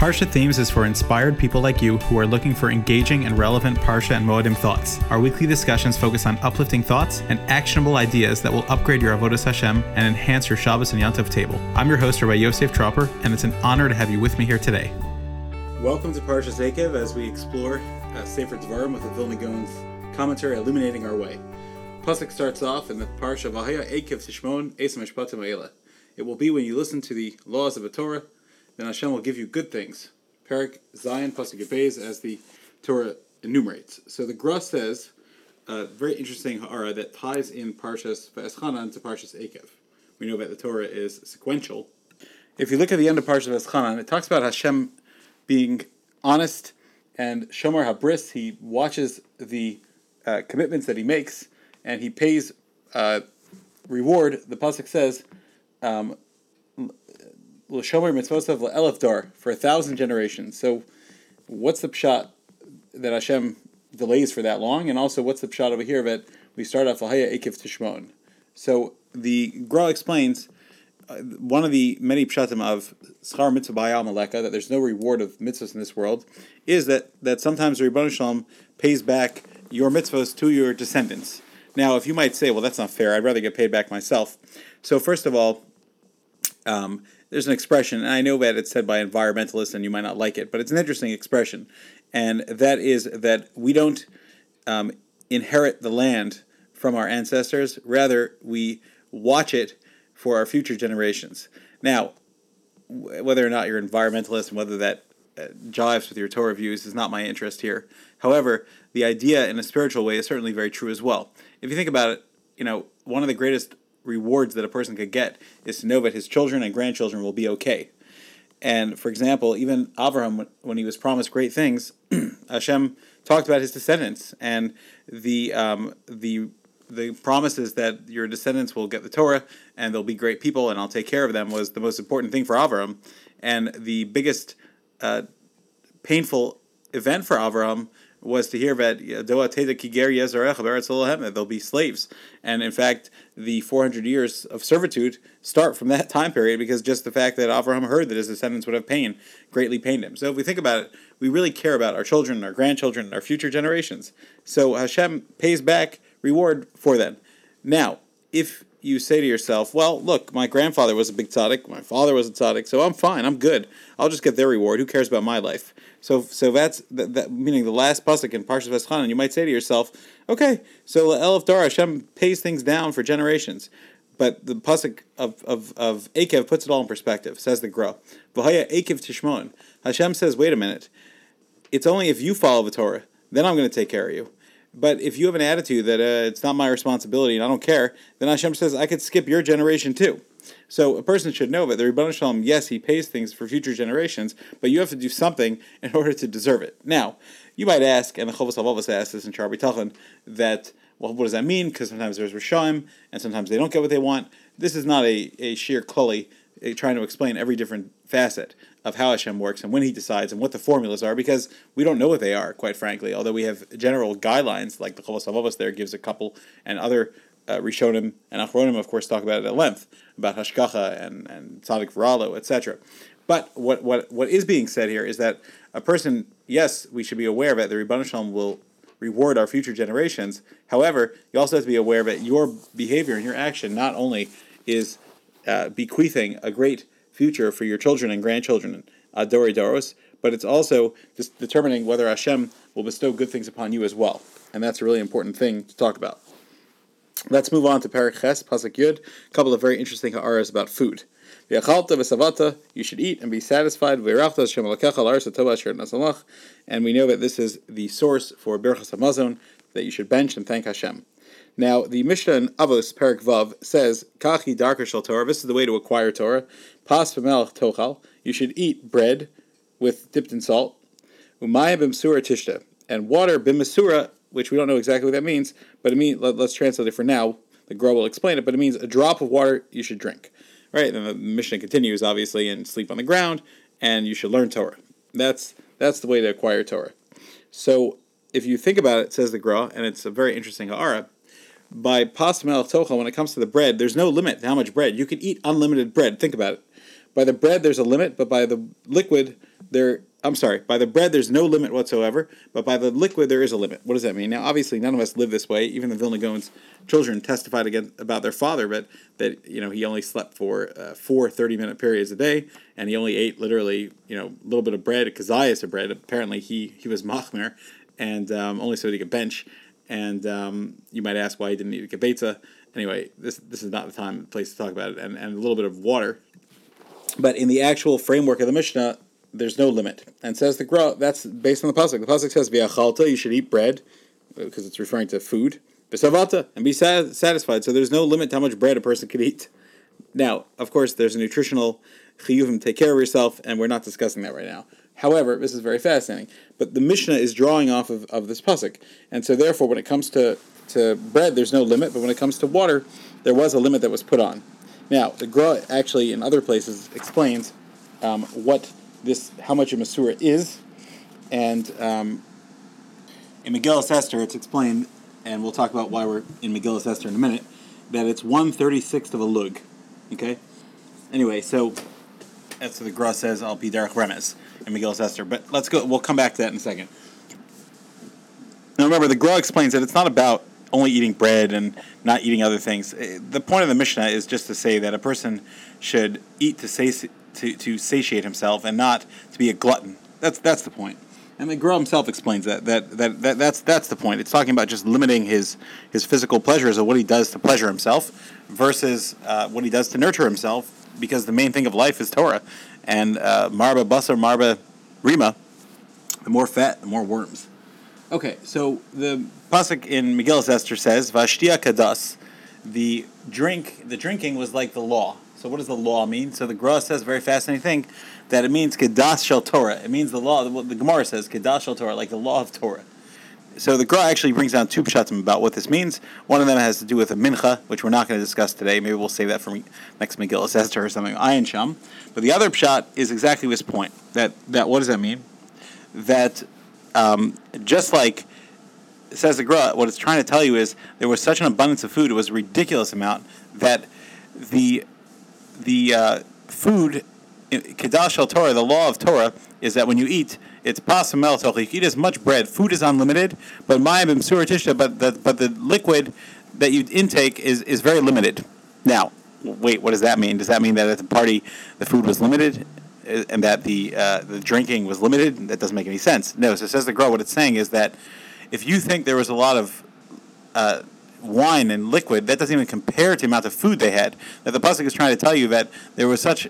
Parsha Themes is for inspired people like you who are looking for engaging and relevant Parsha and Moedim thoughts. Our weekly discussions focus on uplifting thoughts and actionable ideas that will upgrade your Avodas Hashem and enhance your Shabbos and Yontif table. I'm your host, Rabbi Yosef Tropper, and it's an honor to have you with me here today. Welcome to Parshas Ekev as we explore uh, Sefer Dvarim with the Vilna Gaon's commentary illuminating our way. Pasuk starts off in the Parsha Vahaya Ekev Tishmon Esam Mishpatim It will be when you listen to the laws of the Torah then Hashem will give you good things. Perik Zion Pasuk Yabez, as the Torah enumerates. So the Gra says, uh, very interesting ha'ara that ties in Parshas V'eschanan to Parshas Ekev. We know that the Torah is sequential. If you look at the end of Parshas V'eschanan, it talks about Hashem being honest and Shomer Habris. He watches the uh, commitments that he makes and he pays uh, reward. The pasuk says, um, l'shomer mitzvosav le'elef dar for a thousand generations. So, what's the pshat that Hashem delays for that long, and also what's the pshat over here that we start off lahaya ekif tishmon? So the Gra explains uh, one of the many pshatim of schar mitzvah bayal maleka that there's no reward of mitzvahs in this world is that that sometimes the Ribbono Shel Olam pays back your mitzvahs to your descendants. Now, if you might say, well, that's not fair. I'd rather get paid back myself. So first of all, um, there's an expression, and I know that it's said by environmentalists and you might not like it, but it's an interesting expression. And that is that we don't um, inherit the land from our ancestors, rather, we watch it for our future generations. Now, whether or not you're environmentalist and whether that uh, jives with your Torah views is not my interest here. However, the idea in a spiritual way is certainly very true as well. If you think about it, you know, one of the greatest rewards that a person could get is to know that his children and grandchildren will be okay. And for example, even Abraham, when he was promised great things, Hashem talked about his descendants and the um, the the promises that your descendants will get the Torah and they'll be great people and I'll take care of them was the most important thing for Abraham. And the biggest uh, painful event for Abraham was to hear that they'll be slaves. And in fact, the 400 years of servitude start from that time period because just the fact that Abraham heard that his descendants would have pain greatly pained him. So if we think about it, we really care about our children, our grandchildren, our future generations. So Hashem pays back reward for them. Now, if you say to yourself, well, look, my grandfather was a big tzaddik, my father was a tzaddik, so I'm fine, I'm good. I'll just get their reward. Who cares about my life? So, so that's that, that meaning the last pasuk in Parshas V'eschanan. You might say to yourself, okay, so Elif Dar Hashem pays things down for generations, but the pasuk of of of Akev puts it all in perspective. Says the Gra, V'haya Akev Tishmon. Hashem says, wait a minute, it's only if you follow the Torah, then I'm going to take care of you. But if you have an attitude that uh, it's not my responsibility and I don't care, then Hashem says I could skip your generation too. So a person should know that the Ribbono Shel Olam, yes, he pays things for future generations, but you have to do something in order to deserve it. Now, you might ask, and the Chovos HaLevavos asked this in Sha'ar B'Tachon, that, well, what does that mean? Because sometimes there's Rishaim, and sometimes they don't get what they want. This is not a, a sheer kully trying to explain every different facet of how Hashem works and when He decides and what the formulas are, because we don't know what they are, quite frankly. Although we have general guidelines, like the HaLevavos there gives a couple, and other uh, Rishonim and Achronim, of course, talk about it at length about Hashgacha and and Tzadik Varalo, etc. But what, what what is being said here is that a person, yes, we should be aware that the Ribbono Shel Olam will reward our future generations. However, you also have to be aware that your behavior and your action not only is uh, bequeathing a great future for your children and grandchildren, uh, Adori Doros, but it's also just determining whether Hashem will bestow good things upon you as well. And that's a really important thing to talk about. Let's move on to Parak Ches, Pasuk Yud, a couple of very interesting ha'aras about food. You should eat and be satisfied. And we know that this is the source for Birchas Hamazon, that you should bench and thank Hashem. Now, the Mishnah in Avos, Parak Vav, says, Kachi darker Torah, this is the way to acquire Torah. Pas v'melech tochal, you should eat bread with dipped in salt. Umaya b'msura tishta, and water b'msura which we don't know exactly what that means, but it means let, us translate it for now. The Gra will explain it, but it means a drop of water you should drink. Right? And the Mishnah continues, obviously, and sleep on the ground, and you should learn Torah. That's that's the way to acquire Torah. So if you think about it, says the Gra, and it's a very interesting ha'ara, by pas melech tocha, when it comes to the bread, there's no limit to how much bread. You can eat unlimited bread. Think about it. By the bread there's a limit, but by the liquid there I'm sorry, by the bread there's no limit whatsoever, but by the liquid there is a limit. What does that mean? Now, obviously, none of us live this way. Even the Vilna Gaon's children testified again about their father, but that you know he only slept for uh, four 30 minute periods a day, and he only ate literally you know a little bit of bread, a kazayas of bread. Apparently, he he was machmer, and um, only so that he could bench. And um, you might ask why he didn't eat a kibetza. Anyway, this this is not the time, place to talk about it, and, and a little bit of water. But in the actual framework of the Mishnah, there's no limit. And says the Gra, that's based on the pasuk. The pasuk says v'achalta, you should eat bread uh, because it's referring to food. V'savata, and be satisfied. So there's no limit to how much bread a person could eat. Now, of course, there's a nutritional chiyuvim, take care of yourself, and we're not discussing that right now. However, this is very fascinating. But the Mishnah is drawing off of, of this pasuk, and so therefore, when it comes to to bread, there's no limit. But when it comes to water, there was a limit that was put on. Now, the Gra actually in other places explains um, what this how much a Masura is, and um, in Megillah Esther it's explained, and we'll talk about why we're in Megillah Esther in a minute, that it's one thirty sixth of a lug. Okay. Anyway, so that's what the Gra says. I'll be Derek Remes in Megillah Esther, but let's go. We'll come back to that in a second. Now remember, the Gra explains that it's not about only eating bread and not eating other things. Eh, the point of the Mishnah is just to say that a person should eat to sati- to, to satiate himself and not to be a glutton. That's that's the point. And McGraw himself explains that, that that, that that's that's the point. It's talking about just limiting his his physical pleasures of what he does to pleasure himself versus uh, what he does to nurture himself, because the main thing of life is Torah. And uh, marba basar marba rima, the more fat, the more worms. Okay, so the pasuk in Megillah Esther says, "Vashtia kadas," the drink, the drinking was like the law. So what does the law mean? So the Gra says very fascinating thing that it means kedas shel Torah. It means the law. The, the Gemara says kedas shel Torah, like the law of Torah. So the Gra actually brings down two pshatim about what this means. One of them has to do with a mincha, which we're not going to discuss today. Maybe we'll save that for next Megillah Esther or something. Ayin Sham. But the other pshat is exactly this point. That that what does that mean? That um, just like says the Gra, what it's trying to tell you is there was such an abundance of food, it was a ridiculous amount that the the uh, food, Kedas shel Torah, the law of Torah, is that when you eat, it's pasamel. You eat as much bread. Food is unlimited, but mayim but the but the liquid that you intake is is very limited. Now, wait, what does that mean? Does that mean that at the party the food was limited? And that the uh, the drinking was limited. That doesn't make any sense. No. So says the Gra. What it's saying is that if you think there was a lot of uh, wine and liquid, that doesn't even compare to the amount of food they had. That the pasuk is trying to tell you that there was such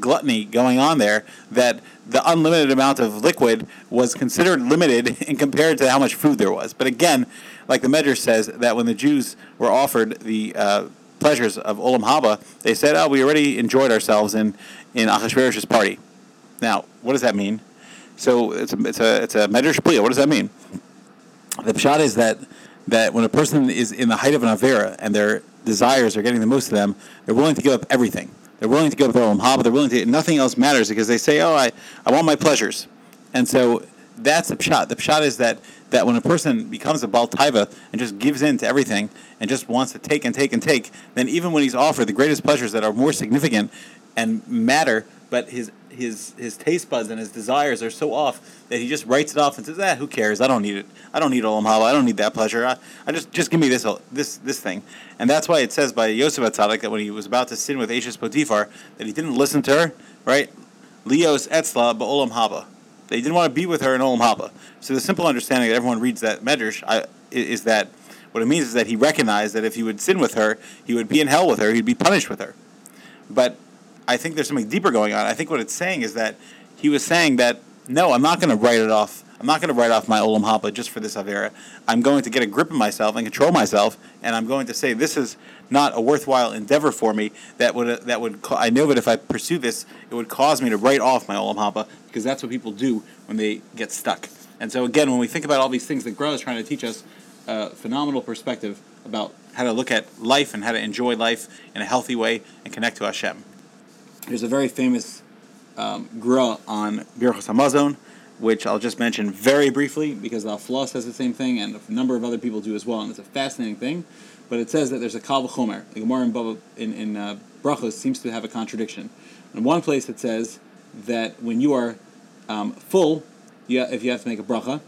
gluttony going on there that the unlimited amount of liquid was considered limited in compared to how much food there was. But again, like the Medrash says, that when the Jews were offered the uh, pleasures of Olam Haba, they said, "Oh, we already enjoyed ourselves in in Achashverosh's party." Now, what does that mean? So it's a it's a it's a Medrash Plia. What does that mean? The pshat is that that when a person is in the height of an avera and their desires are getting the most of them, they're willing to give up everything. They're willing to give up their olam haba. They're willing to nothing else matters because they say, "Oh, I, I want my pleasures," and so that's the pshat. The pshat is that that when a person becomes a baltaiva and just gives in to everything and just wants to take and take and take, then even when he's offered the greatest pleasures that are more significant and matter, but his his his taste buds and his desires are so off that he just writes it off and says, "Ah, who cares? I don't need it. I don't need olam haba. I don't need that pleasure. I, I just just give me this this this thing." And that's why it says by Yosef Atzadik that when he was about to sin with Ashes Potiphar, that he didn't listen to her, right? Leos etzla ba'olam haba. They didn't want to be with her in olam haba. So the simple understanding that everyone reads that medrash is that what it means is that he recognized that if he would sin with her, he would be in hell with her. He'd be punished with her. But I think there's something deeper going on. I think what it's saying is that he was saying that no, I'm not going to write it off. I'm not going to write off my olam haba just for this avera. I'm going to get a grip of myself and control myself, and I'm going to say this is not a worthwhile endeavor for me. That would uh, that would I know that if I pursue this, it would cause me to write off my olam haba because that's what people do when they get stuck. And so again, when we think about all these things that Gra is trying to teach us, a phenomenal perspective about how to look at life and how to enjoy life in a healthy way and connect to Hashem. There's a very famous um, Gra on Birchos Hamazon, which I'll just mention very briefly because Afla says the same thing, and a number of other people do as well, and it's a fascinating thing. But it says that there's a Kal V'chomer, the Gemara in, in, in uh, brachos seems to have a contradiction. In one place, it says that when you are um, full, you, if you have to make a bracha,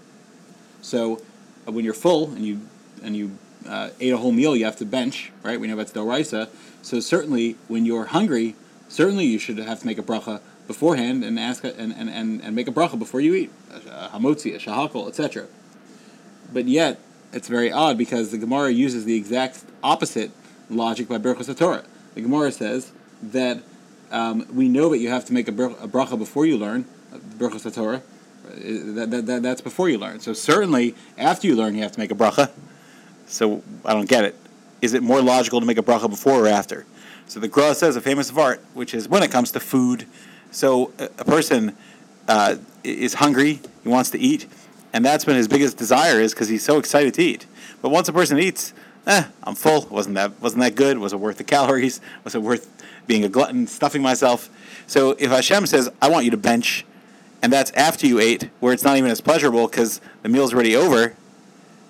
so uh, when you're full and you and you uh, ate a whole meal, you have to bench, right? We know that's doraisa. So certainly, when you're hungry, certainly you should have to make a bracha beforehand and ask and, and, and, and make a bracha before you eat a hamotzi, a shahakol, etc. But yet, it's very odd because the Gemara uses the exact opposite logic by Berachos Torah. The Gemara says that um, we know that you have to make a, bracha before you learn uh, Berachos Torah. That, that, that, that's before you learn. So certainly, after you learn, you have to make a bracha. So I don't get it. Is it more logical to make a bracha before or after? So the Gra says a famous vart, which is when it comes to food. So a, a person uh, is hungry, he wants to eat, and that's when his biggest desire is because he's so excited to eat. But once a person eats, eh, I'm full. wasn't that wasn't that good? Was it worth the calories? Was it worth being a glutton, stuffing myself? So if Hashem says, "I want you to bench," and that's after you ate, where it's not even as pleasurable because the meal's already over,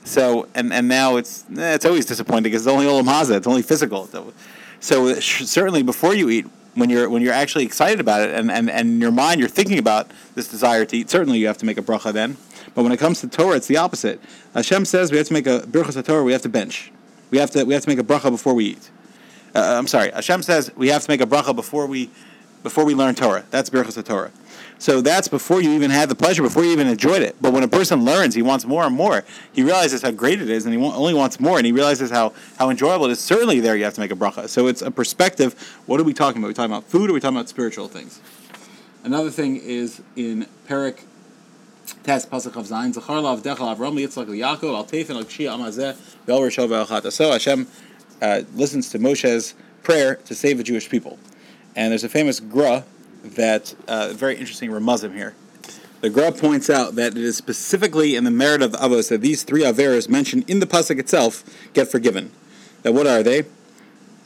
so and and now it's eh, it's always disappointing because it's only olam haza, it's only physical. So, so certainly before you eat, when you're when you're actually excited about it and, and, and in your mind you're thinking about this desire to eat, certainly you have to make a bracha then. But when it comes to Torah, it's the opposite. Hashem says we have to make a birchas Torah, we have to bench. We have to we have to make a bracha before we eat. Uh, I'm sorry. Hashem says we have to make a bracha before we before we learn Torah. That's birchas Torah. So that's before you even had the pleasure, before you even enjoyed it. But when a person learns, he wants more and more. He realizes how great it is, and he only wants more, and he realizes how, how enjoyable it is. Certainly, there you have to make a bracha. So it's a perspective. What are we talking about? Are we talking about food, or are we talking about spiritual things? Another thing is in Perik Test Pasuk of Zayin Zachar Lav Dechal Avram Yitzchak Yaakov Al Tefen Al Kshia Amazeh Bel Rishov El. So Hashem uh, listens to Moshe's prayer to save the Jewish people, and there's a famous gra that uh, very interesting Ramazim here. The Gra points out that it is specifically in the merit of the Avos that these three Averas mentioned in the Pasuk itself get forgiven. That what are they?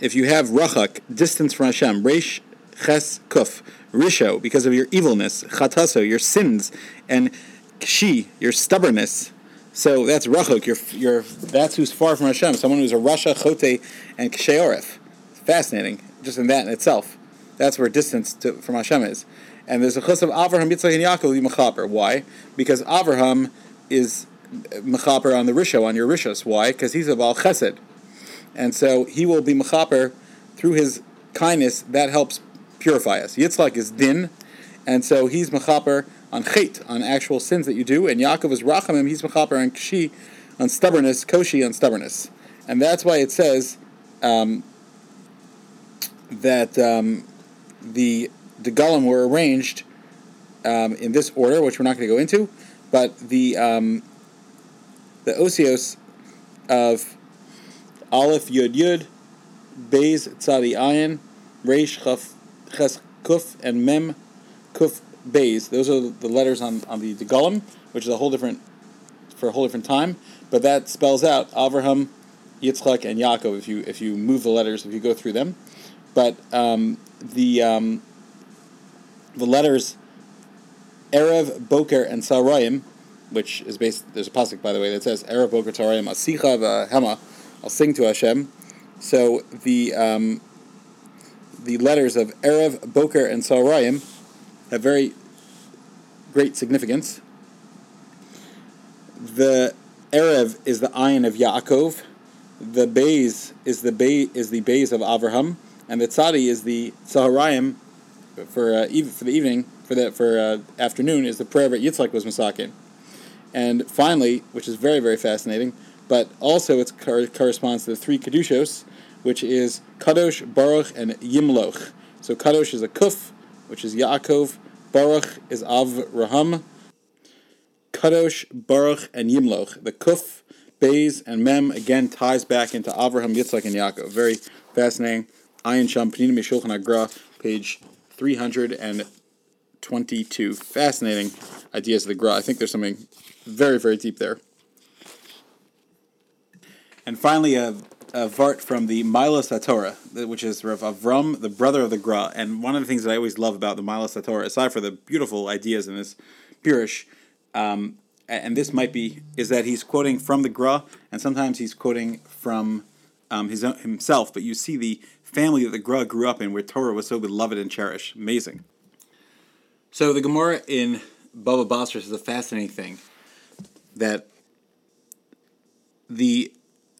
If you have Rachak, distance from Hashem, Reish, Ches, Kuf, Risho, because of your evilness, Chataso, your sins, and Kshi, your stubbornness. So that's Rachak, you're, you're, that's who's far from Hashem, someone who's a Rasha, Chote, and Ksheoref. Fascinating, just in that in itself. That's where distance to, from Hashem is. And there's a chus of Avraham, Yitzchak, and Yaakov mechaper. Why? Because Avraham is mechaper on the Risho, on your Rishos. Why? Because he's a Baal Chesed. And so he will be mechaper through his kindness. That helps purify us. Yitzchak is din, and so he's mechaper on chait, on actual sins that you do. And Yaakov is rachamim, he's mechaper on kshi, on stubbornness, koshi on stubbornness. And that's why it says um, that um, the the Gollum were arranged um, in this order, which we're not going to go into, but the um, the osios of Aleph Yud Yud, Beis Tzadi Ayin, Reish Chaf Ches Kuf, and Mem Kuf Beis. Those are the letters on, on the, the which is a whole different for a whole different time. But that spells out Avraham, Yitzchak, and Yaakov if you if you move the letters if you go through them. But um, the um, the letters Erev, Boker, and Sarayim, which is based. There's a pasuk by the way that says Erev, Boker, Sarayim, Asicha, Hema. I'll sing to Hashem. So the um, the letters of Erev, Boker, and Sarayim have very great significance. The Erev is the ayin of Yaakov. The Bays is the bay is the Bays of Avraham and the tzadi is the saharayim for uh, for the evening for the for uh, afternoon is the prayer that Yitzchak was masakin. And finally, which is very very fascinating, but also it corresponds to the three kedushos, which is kadosh, baruch, and yimloch. So kadosh is a kuf, which is Yaakov. Baruch is Avraham. Kadosh, Baruch, and Yimloch. The kuf, Beis, and Mem again ties back into Avraham, Yitzchak, and Yaakov. Very fascinating. Ayin Sham Panina Mishulchan Agra, page 322. Fascinating ideas of the Gra. I think there's something very, very deep there. And finally, a, a Vart from the Ma'alos HaTorah, which is Rav Avram, the brother of the Gra. And one of the things that I always love about the Ma'alos HaTorah, aside for the beautiful ideas in this Pirish, um, and this might be, is that he's quoting from the Gra, and sometimes he's quoting from um, his own, himself, but you see the family that the Gra grew up in, where Torah was so beloved and cherished. Amazing. So the Gemara in Baba Basra is a fascinating thing that the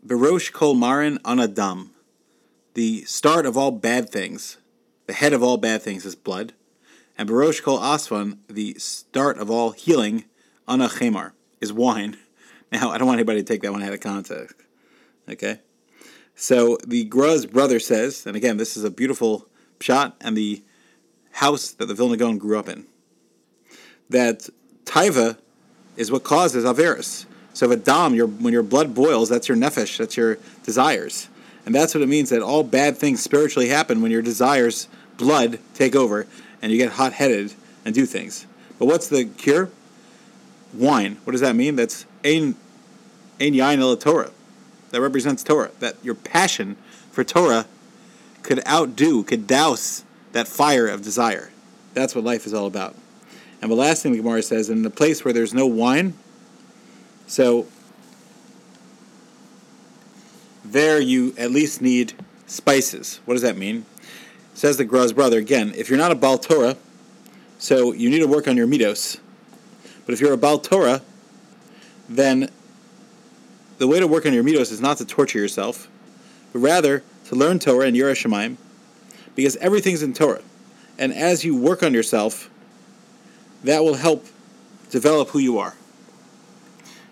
Berosh Kol Marin Anadam, the start of all bad things, the head of all bad things is blood, and Berosh Kol Aswan, the start of all healing, Anachemar, is wine. Now, I don't want anybody to take that one out of context. Okay? So the Gra's brother says, and again, this is a beautiful shot, and the house that the Vilna Gaon grew up in, that taiva is what causes Averis. So if a dam, your, when your blood boils, that's your nefesh, that's your desires. And that's what it means that all bad things spiritually happen when your desires, blood, take over, and you get hot headed and do things. But what's the cure? Wine. What does that mean? That's ein, ein yain el Torah that represents Torah. That your passion for Torah could outdo, could douse that fire of desire. That's what life is all about. And the last thing the Gemara says, in the place where there's no wine, so there you at least need spices. What does that mean? Says the Gra's brother again. If you're not a Baal Torah, so you need to work on your mitos. But if you're a Baal Torah, then the way to work on your mitos is not to torture yourself, but rather to learn Torah and Yiras Shamayim, because everything's in Torah. And as you work on yourself, that will help develop who you are.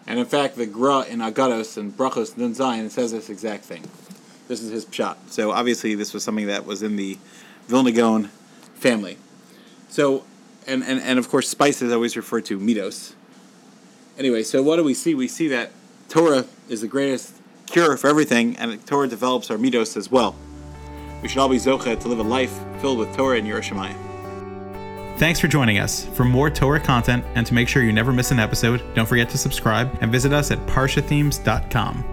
And in fact, the Gra in Agados and Brachos Nun Zion says this exact thing. This is his shot. So obviously, this was something that was in the Vilna Gaon family. So, and, and, and of course, spices always refer to mitos. Anyway, so what do we see? We see that Torah is the greatest cure for everything, and Torah develops our mitos as well. We should all be zocha to live a life filled with Torah and Yiras Shamayim. Thanks for joining us. For more Torah content and to make sure you never miss an episode, don't forget to subscribe and visit us at parshathemes.com.